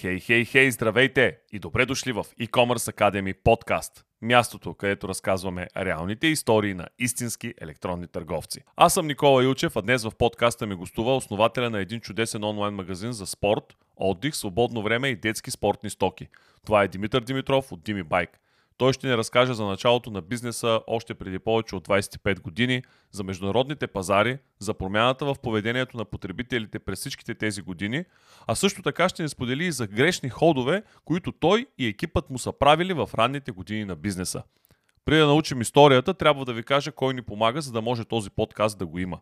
Хей, хей, хей, здравейте и добре дошли в e-commerce Academy подкаст. Мястото, където разказваме реалните истории на истински електронни търговци. Аз съм Никола Илчев, а днес в подкаста ми гостува основателя на един чудесен онлайн магазин за спорт, отдих, свободно време и детски спортни стоки. Това е Димитър Димитров от Дими Байк. Той ще ни разкаже за началото на бизнеса още преди повече от 25 години, за международните пазари, за промяната в поведението на потребителите през всичките тези години, а също така ще ни сподели и за грешни ходове, които той и екипът му са правили в ранните години на бизнеса. Преди да научим историята, трябва да ви кажа кой ни помага, за да може този подкаст да го има.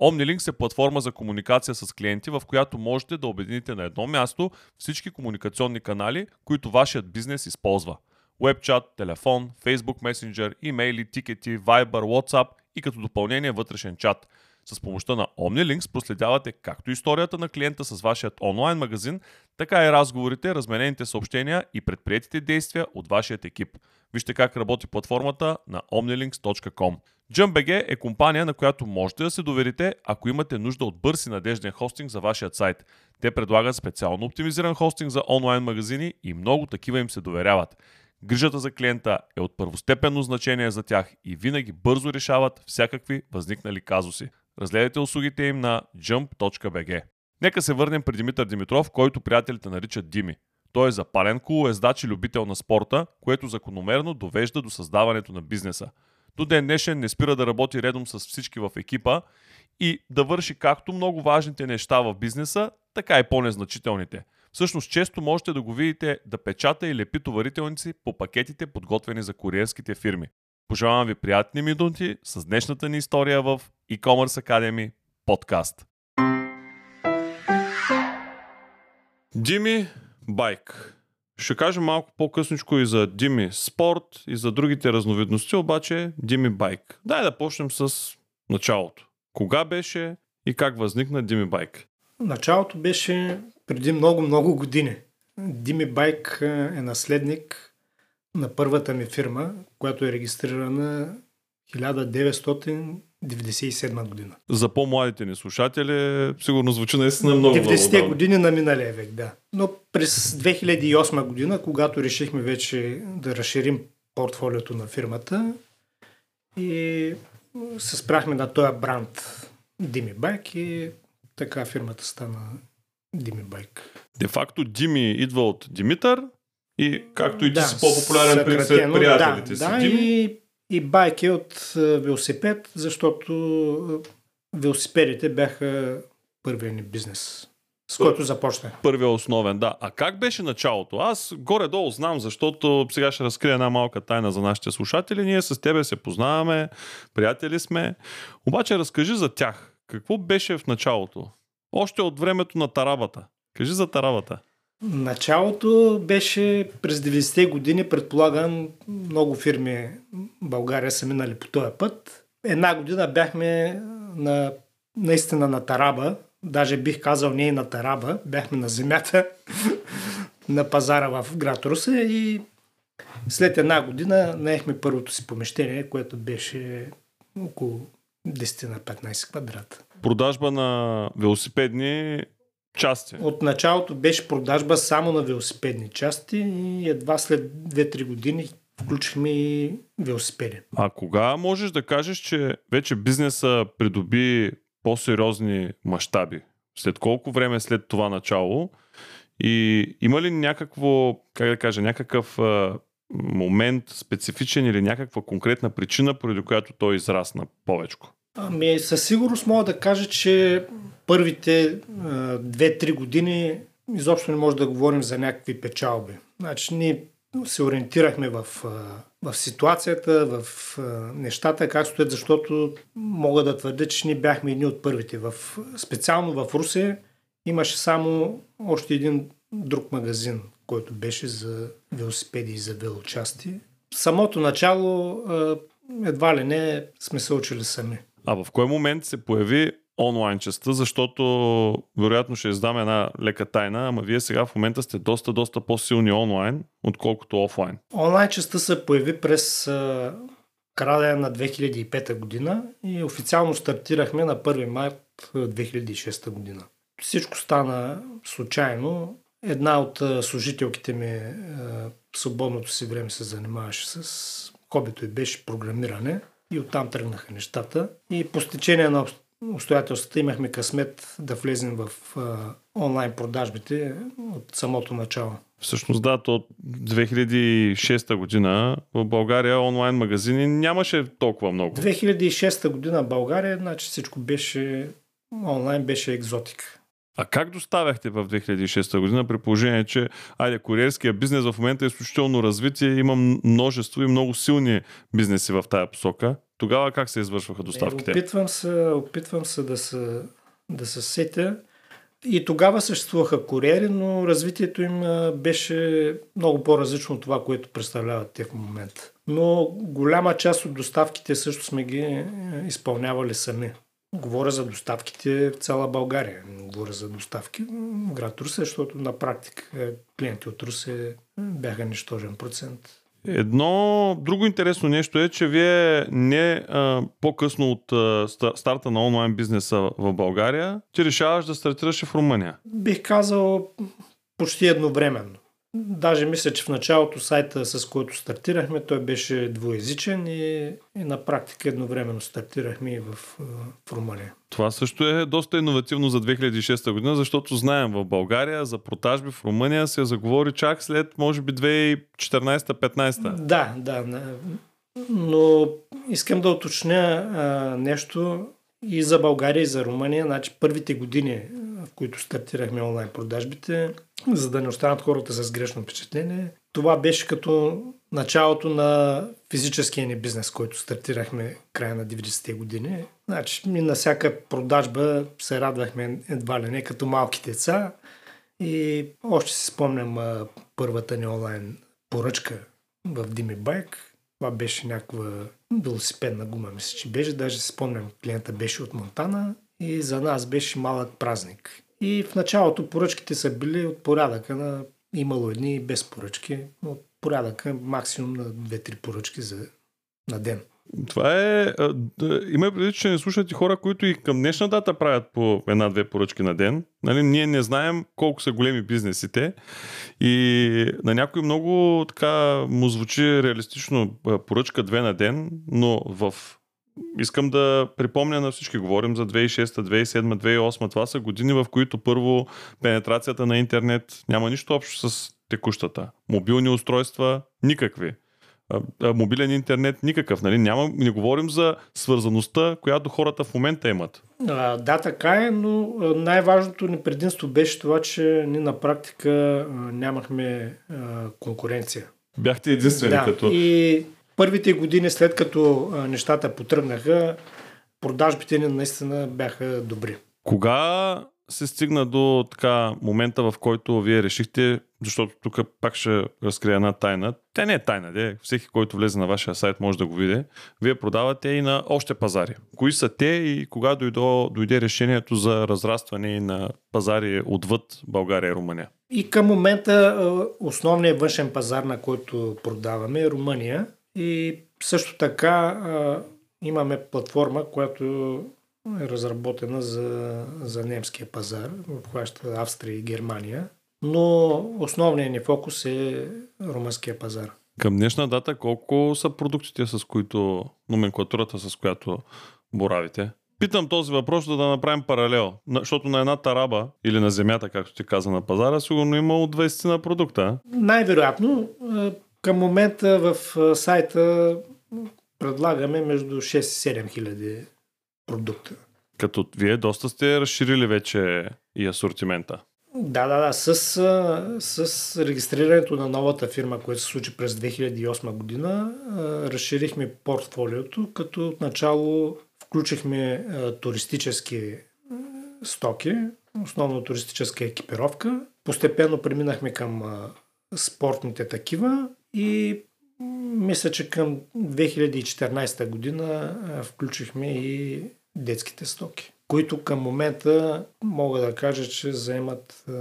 OmniLinks е платформа за комуникация с клиенти, в която можете да обедините на едно място всички комуникационни канали, които вашият бизнес използва – WebChat, телефон, Facebook Messenger, имейли, тикети, Viber, WhatsApp и като допълнение вътрешен чат. С помощта на OmniLinks проследявате както историята на клиента с вашият онлайн магазин, така и разговорите, разменените съобщения и предприятите действия от вашият екип. Вижте как работи платформата на omnilinks.com. JumpBG е компания, на която можете да се доверите, ако имате нужда от бърз и надежден хостинг за вашият сайт. Те предлагат специално оптимизиран хостинг за онлайн магазини и много такива им се доверяват. Грижата за клиента е от първостепенно значение за тях и винаги бързо решават всякакви възникнали казуси. Разгледайте услугите им на jump.bg. Нека се върнем при Димитър Димитров, който приятелите наричат Дими. Той е запален колоездач и любител на спорта, което закономерно довежда до създаването на бизнеса. До ден днешен не спира да работи редом с всички в екипа и да върши както много важните неща в бизнеса, така и по-незначителните – Всъщност често можете да го видите да печата и лепи товарителници по пакетите, подготвени за куриерските фирми. Пожелавам ви приятни минути с днешната ни история в e-commerce Academy подкаст. Дими Байк. Ще кажа малко по-късничко и за Дими Спорт и за другите разновидности, обаче Дими Байк. Дай да почнем с началото. Кога беше и как възникна Дими Байк? Началото беше преди много-много години. Дими Байк е наследник на първата ми фирма, която е регистрирана 1997 година. За по-младите ни слушатели сигурно звучи наистина много 90-те години на миналия век, да. Но през 2008 година, когато решихме вече да разширим портфолиото на фирмата и се спряхме на този бранд Дими Байк и така фирмата стана Дими Байк. Де факто Дими идва от Димитър и както и ти да, си по-популярен при сред приятелите да, си. Да, Дими. и, и байк е от велосипед, защото велосипедите бяха първият ни бизнес с който започна. Първия основен, да. А как беше началото? Аз горе-долу знам, защото сега ще разкрия една малка тайна за нашите слушатели. Ние с тебе се познаваме, приятели сме. Обаче разкажи за тях. Какво беше в началото? Още от времето на тарабата. Кажи за тарабата. Началото беше през 90-те години, предполагам, много фирми в България са минали по този път. Една година бяхме на, наистина на Тараба, даже бих казал не и на Тараба, бяхме на земята на пазара в град Русе и след една година наехме първото си помещение, което беше около 10 на 15 квадрата. Продажба на велосипедни части. От началото беше продажба само на велосипедни части и едва след 2-3 години включихме и велосипеди. А кога можеш да кажеш, че вече бизнеса придоби по-сериозни мащаби? След колко време след това начало? И има ли някакво, как да кажа, някакъв а, момент специфичен или някаква конкретна причина, поради която той израсна повече? Ами със сигурност мога да кажа, че първите 2-3 години изобщо не може да говорим за някакви печалби. Значи ние се ориентирахме в, в ситуацията, в нещата, как стоят, защото мога да твърдя, че ние бяхме едни от първите. В, специално в Русе имаше само още един друг магазин, който беше за велосипеди и за велочасти. Самото начало едва ли не сме се учили сами. А в кой момент се появи онлайн частта, защото вероятно ще издам една лека тайна, ама вие сега в момента сте доста, доста по-силни онлайн, отколкото офлайн. Онлайн частта се появи през края на 2005 година и официално стартирахме на 1 март 2006 година. Всичко стана случайно. Една от служителките ми в свободното си време се занимаваше с хобито и беше програмиране и оттам тръгнаха нещата. И по стечение на обстоятелствата имахме късмет да влезем в а, онлайн продажбите от самото начало. Всъщност да, то 2006 година в България онлайн магазини нямаше толкова много. 2006 година в България, значи всичко беше онлайн, беше екзотика. А как доставяхте в 2006 година при положение, че айде, куриерския бизнес в момента е изключително развит и има множество и много силни бизнеси в тая посока? Тогава как се извършваха доставките? Е, опитвам се, опитвам се да се, да се сетя. И тогава съществуваха куриери, но развитието им беше много по-различно от това, което представляват те в момента. Но голяма част от доставките също сме ги е, изпълнявали сами. Говоря за доставките в цяла България. Говоря за доставки в град Русе, защото на практика е, клиенти от Русе бяха нищожен процент. Едно друго интересно нещо е, че вие не а, по-късно от а, старта на онлайн бизнеса в България, ти решаваш да стартираш в Румъния. Бих казал почти едновременно. Даже мисля, че в началото сайта, с който стартирахме, той беше двоязичен и, и на практика едновременно стартирахме и в, в Румъния. Това също е доста иновативно за 2006 година, защото знаем в България за продажби в Румъния се заговори чак след, може би, 2014-15. Да, да. Но искам да уточня а, нещо и за България, и за Румъния. Значи първите години, в които стартирахме онлайн продажбите, за да не останат хората с грешно впечатление. Това беше като началото на физическия ни бизнес, който стартирахме края на 90-те години. Значи, ми на всяка продажба се радвахме едва ли не като малки деца. И още си спомням първата ни онлайн поръчка в Дими Байк. Това беше някаква велосипедна гума, мисля, че беше. Даже си спомням, клиента беше от Монтана и за нас беше малък празник. И в началото поръчките са били от порядъка на имало едни без поръчки, от порядъка максимум на 2-3 поръчки за, на ден. Това е... Има преди, че не слушат и хора, които и към днешна дата правят по една-две поръчки на ден. Нали, ние не знаем колко са големи бизнесите и на някой много така му звучи реалистично поръчка две на ден, но в искам да припомня на всички, говорим за 2006, 2007, 2008, това са години, в които първо пенетрацията на интернет няма нищо общо с текущата. Мобилни устройства никакви. Мобилен интернет никакъв. Нали? Няма, не говорим за свързаността, която хората в момента имат. А, да, така е, но най-важното ни предимство беше това, че ние на практика нямахме а, конкуренция. Бяхте единствени да, като... И първите години след като нещата потръгнаха, продажбите ни наистина бяха добри. Кога се стигна до така момента, в който вие решихте, защото тук пак ще разкрия една тайна. Тя не е тайна, де. всеки, който влезе на вашия сайт може да го види. Вие продавате и на още пазари. Кои са те и кога дойде, дойде решението за разрастване на пазари отвъд България и Румъния? И към момента основният външен пазар, на който продаваме е Румъния. И също така имаме платформа, която е разработена за, за немския пазар, обхваща Австрия и Германия, но основният ни фокус е румънския пазар. Към днешна дата колко са продуктите, с които, номенклатурата, с която боравите? Питам този въпрос, за да направим паралел. Защото на една тараба или на земята, както ти каза на пазара, сигурно има от 20 на продукта. Най-вероятно. Към момента в сайта предлагаме между 6 и 7 хиляди продукта. Като вие доста сте разширили вече и асортимента. Да, да, да. С, с регистрирането на новата фирма, която се случи през 2008 година, разширихме портфолиото, като отначало включихме туристически стоки, основно туристическа екипировка. Постепенно преминахме към спортните такива и мисля, че към 2014 година включихме и детските стоки, които към момента мога да кажа, че заемат а,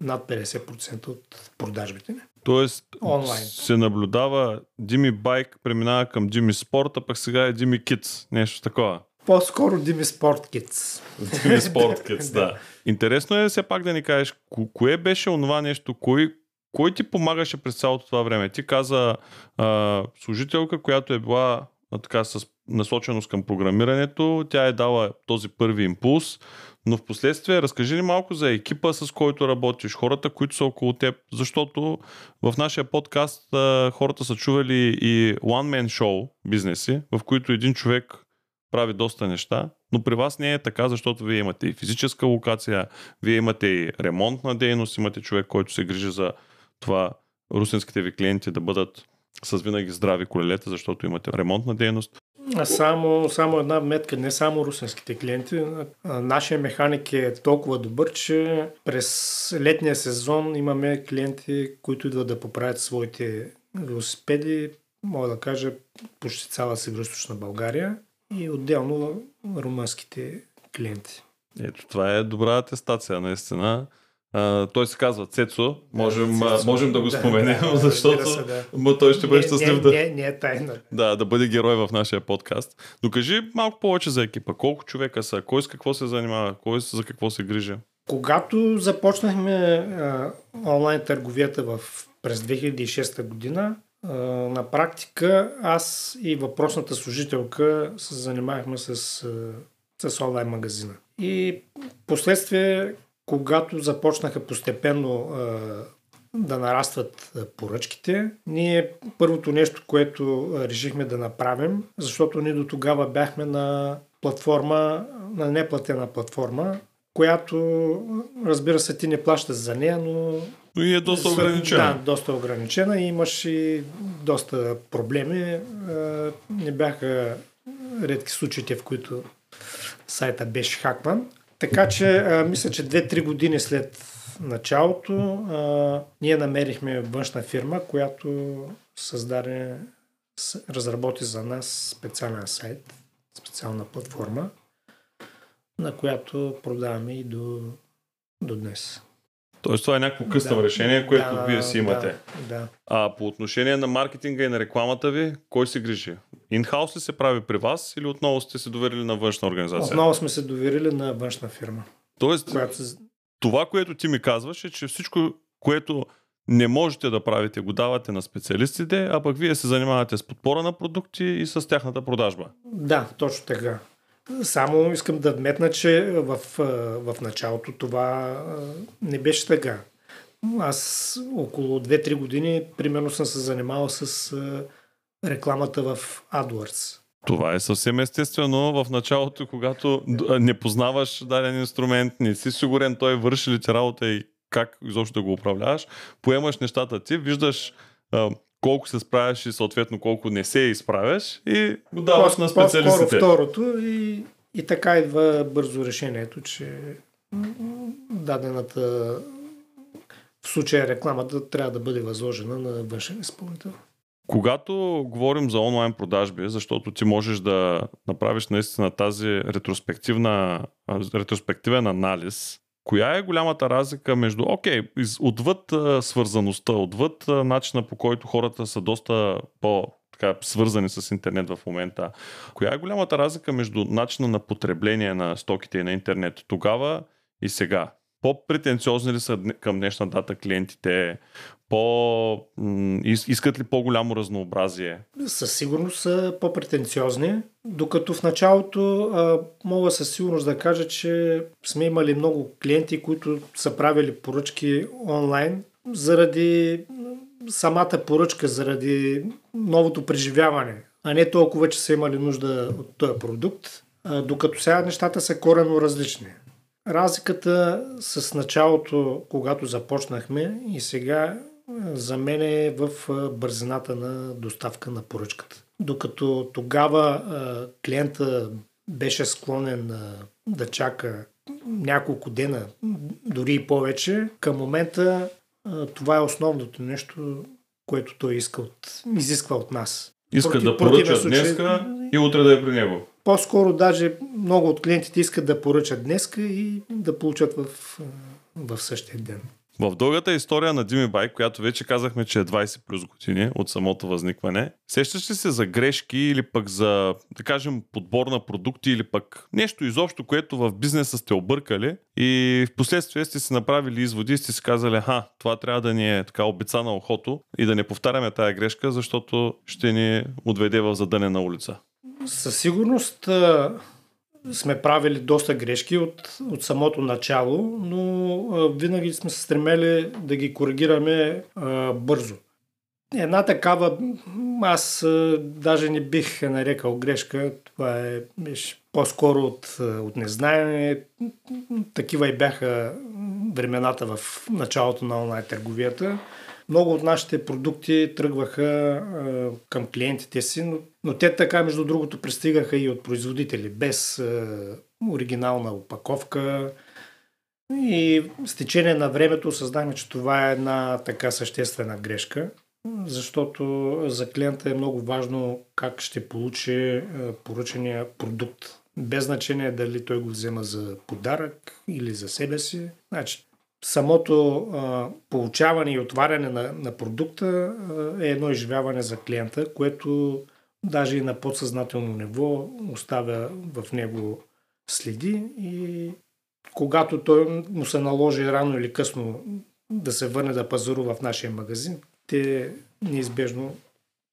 над 50% от продажбите ни. Тоест Онлайн. се наблюдава Дими Байк преминава към Дими Спорт, а пък сега е Дими Kids, нещо такова. По-скоро Дими Спорткиц. Дими Спорткиц, да. Интересно е все пак да ни кажеш, кое беше онова нещо, кой, кой ти помагаше през цялото това време? Ти каза а, служителка, която е била а, така с насоченост към програмирането, тя е дала този първи импулс, но в последствие разкажи ни малко за екипа, с който работиш, хората, които са около теб, защото в нашия подкаст хората са чували и one-man show бизнеси, в които един човек прави доста неща, но при вас не е така, защото вие имате и физическа локация, вие имате и ремонтна дейност, имате човек, който се грижи за това русинските ви клиенти да бъдат с винаги здрави колелета, защото имате ремонтна дейност. Само, само една метка, не само русинските клиенти. Нашия механик е толкова добър, че през летния сезон имаме клиенти, които идват да поправят своите велосипеди, мога да кажа, почти цяла Северо-Источна България и отделно румънските клиенти. Ето, това е добра атестация, наистина. Той се казва Цецо, можем, да, можем да го да, споменем, да, защото се, да. той ще бъде щастлив да... Не, не е тайна. Да, да бъде герой в нашия подкаст. Но кажи малко повече за екипа. Колко човека са? Кой с какво се занимава? Кой за какво се грижи? Когато започнахме а, онлайн търговията в, през 2006 година, а, на практика аз и въпросната служителка се занимавахме с, а, с онлайн магазина. И последствие когато започнаха постепенно да нарастват поръчките, ние първото нещо, което решихме да направим, защото ние до тогава бяхме на платформа, на неплатена платформа, която, разбира се, ти не плащаш за нея, но... Но и е доста ограничена. Да, доста ограничена и имаш и доста проблеми. Не бяха редки случаите, в които сайта беше хакван. Така че, а, мисля, че 2-3 години след началото а, ние намерихме външна фирма, която създаде, разработи за нас специален сайт, специална платформа, на която продаваме и до, до днес. Тоест това е някакво къстъм да, решение, което да, вие си имате. Да, да. А по отношение на маркетинга и на рекламата ви, кой се грижи? Инхаус ли се прави при вас или отново сте се доверили на външна организация? Отново сме се доверили на външна фирма. Тоест, която... това, което ти ми казваш е, че всичко, което не можете да правите, го давате на специалистите, а пък вие се занимавате с подпора на продукти и с тяхната продажба. Да, точно така. Само искам да вметна, че в, в началото това не беше така. Аз около 2-3 години примерно съм се занимавал с рекламата в AdWords. Това е съвсем естествено в началото, когато не познаваш даден инструмент, не си сигурен той върши ли ти работа и как изобщо да го управляваш, поемаш нещата ти, виждаш колко се справяш и съответно колко не се изправяш и го даваш по, на специалистите. Второто и, и така идва бързо решението, че дадената в случая рекламата трябва да бъде възложена на външен изпълнител. Когато говорим за онлайн продажби, защото ти можеш да направиш наистина тази ретроспективна, ретроспективен анализ, коя е голямата разлика между, окей, okay, отвъд свързаността, отвъд начина по който хората са доста по така, свързани с интернет в момента. Коя е голямата разлика между начина на потребление на стоките и на интернет тогава и сега? По-претенциозни ли са към днешна дата клиентите? По, искат ли по-голямо разнообразие? Със сигурност са по-претенциозни, докато в началото а, мога със сигурност да кажа, че сме имали много клиенти, които са правили поръчки онлайн заради самата поръчка, заради новото преживяване, а не толкова, че са имали нужда от този продукт, а, докато сега нещата са корено различни. Разликата с началото, когато започнахме и сега за мен е в бързината на доставка на поръчката. Докато тогава клиента беше склонен да чака няколко дена, дори и повече, към момента това е основното нещо, което той иска от, изисква от нас. Иска Против, да поръча случай, днеска и утре да е при него. По-скоро даже много от клиентите искат да поръчат днеска и да получат в, в същия ден. В дългата история на Дими Байк, която вече казахме, че е 20 плюс години от самото възникване, сещаш ли се за грешки или пък за, да кажем, подбор на продукти или пък нещо изобщо, което в бизнеса сте объркали и в последствие сте си направили изводи и сте си казали, ха, това трябва да ни е така обица на ухото и да не повтаряме тая грешка, защото ще ни отведе в задънена улица. Със сигурност сме правили доста грешки от, от самото начало, но а, винаги сме се стремели да ги коригираме а, бързо. Една такава, аз а, даже не бих нарекал грешка, това е биш, по-скоро от, от незнание. Такива и бяха времената в началото на онлайн търговията. Много от нашите продукти тръгваха а, към клиентите си, но, но те така, между другото, пристигаха и от производители, без а, оригинална опаковка. И с течение на времето осъзнахме, че това е една така съществена грешка, защото за клиента е много важно как ще получи поръчения продукт. Без значение дали той го взема за подарък или за себе си. Значи, самото а, получаване и отваряне на, на продукта а, е едно изживяване за клиента, което даже и на подсъзнателно ниво оставя в него следи и когато той му се наложи рано или късно да се върне да пазарува в нашия магазин, те неизбежно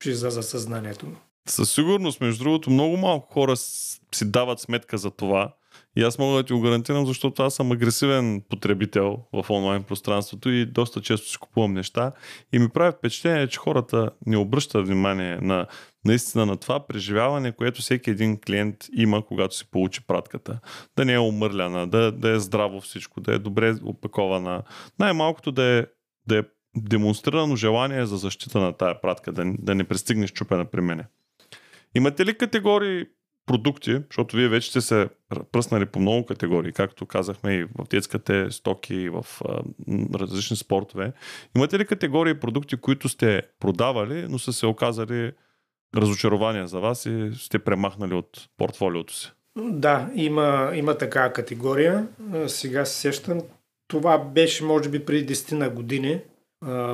ще излязат съзнанието му. Със сигурност, между другото, много малко хора си дават сметка за това, и аз мога да ти го гарантирам, защото аз съм агресивен потребител в онлайн пространството и доста често си купувам неща. И ми прави впечатление, че хората не обръщат внимание на наистина на това преживяване, което всеки един клиент има, когато си получи пратката. Да не е умърляна, да, да е здраво всичко, да е добре опакована. Най-малкото да е, да е демонстрирано желание за защита на тая пратка, да, да не пристигнеш чупена при мене. Имате ли категории продукти, защото вие вече сте се пръснали по много категории, както казахме и в детските стоки, и в а, различни спортове. Имате ли категории продукти, които сте продавали, но са се оказали разочарования за вас и сте премахнали от портфолиото си? Да, има, има такава категория. Сега се сещам. Това беше, може би, преди 10 на години.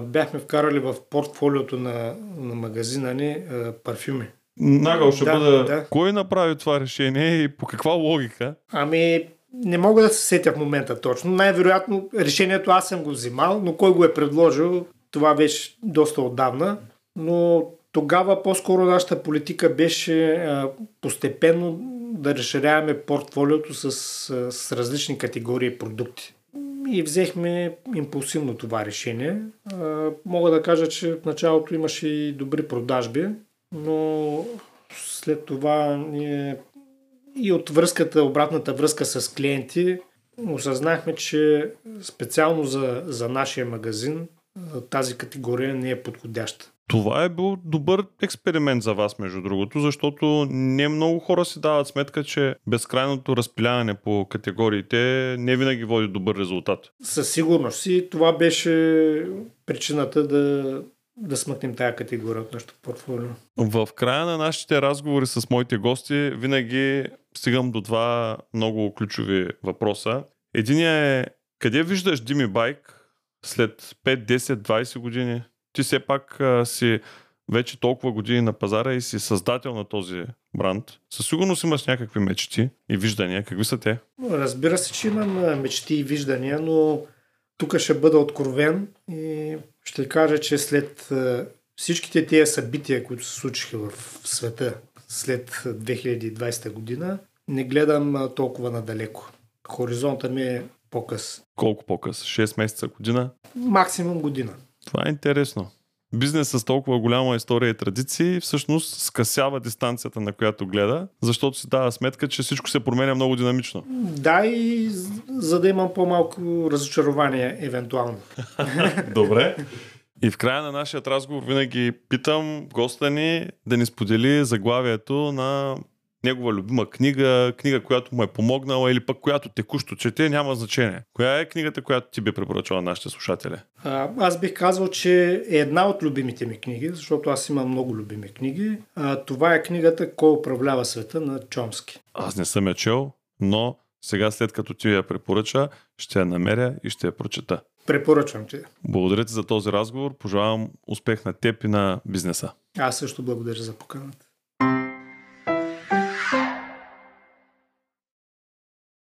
Бяхме вкарали в портфолиото на, на магазина ни парфюми. Нагъл ще да, бъде. Да. Кой направи това решение и по каква логика? Ами, не мога да се сетя в момента точно. Най-вероятно решението аз съм го взимал, но кой го е предложил, това беше доста отдавна. Но тогава по-скоро нашата политика беше а, постепенно да разширяваме портфолиото с, с различни категории продукти. И взехме импулсивно това решение. А, мога да кажа, че в началото имаше и добри продажби, но след това ние и от връзката, обратната връзка с клиенти, осъзнахме, че специално за, за нашия магазин тази категория не е подходяща. Това е бил добър експеримент за вас, между другото, защото не много хора си дават сметка, че безкрайното разпиляване по категориите не винаги води добър резултат. Със сигурност и това беше причината да да смъкнем тая категория от нашото портфолио. В края на нашите разговори с моите гости винаги стигам до два много ключови въпроса. Единият е къде виждаш Дими Байк след 5, 10, 20 години? Ти все пак а, си вече толкова години на пазара и си създател на този бранд. Със сигурност имаш някакви мечти и виждания. Какви са те? Разбира се, че имам мечти и виждания, но тук ще бъда откровен и ще кажа, че след всичките тези събития, които се случиха в света след 2020 година, не гледам толкова надалеко. Хоризонта ми е по-къс. Колко по-къс? 6 месеца, година? Максимум година. Това е интересно бизнес с толкова голяма история и традиции всъщност скъсява дистанцията, на която гледа, защото си дава сметка, че всичко се променя много динамично. Да, и за да имам по-малко разочарование, евентуално. Добре. И в края на нашия разговор винаги питам госта ни да ни сподели заглавието на негова любима книга, книга, която му е помогнала или пък която текущо чете, няма значение. Коя е книгата, която ти би препоръчала на нашите слушатели? А, аз бих казал, че е една от любимите ми книги, защото аз имам много любими книги. А, това е книгата Кой управлява света на Чомски. Аз не съм я чел, но сега след като ти я препоръча, ще я намеря и ще я прочета. Препоръчвам ти. Благодаря ти за този разговор. Пожелавам успех на теб и на бизнеса. Аз също благодаря за поканата.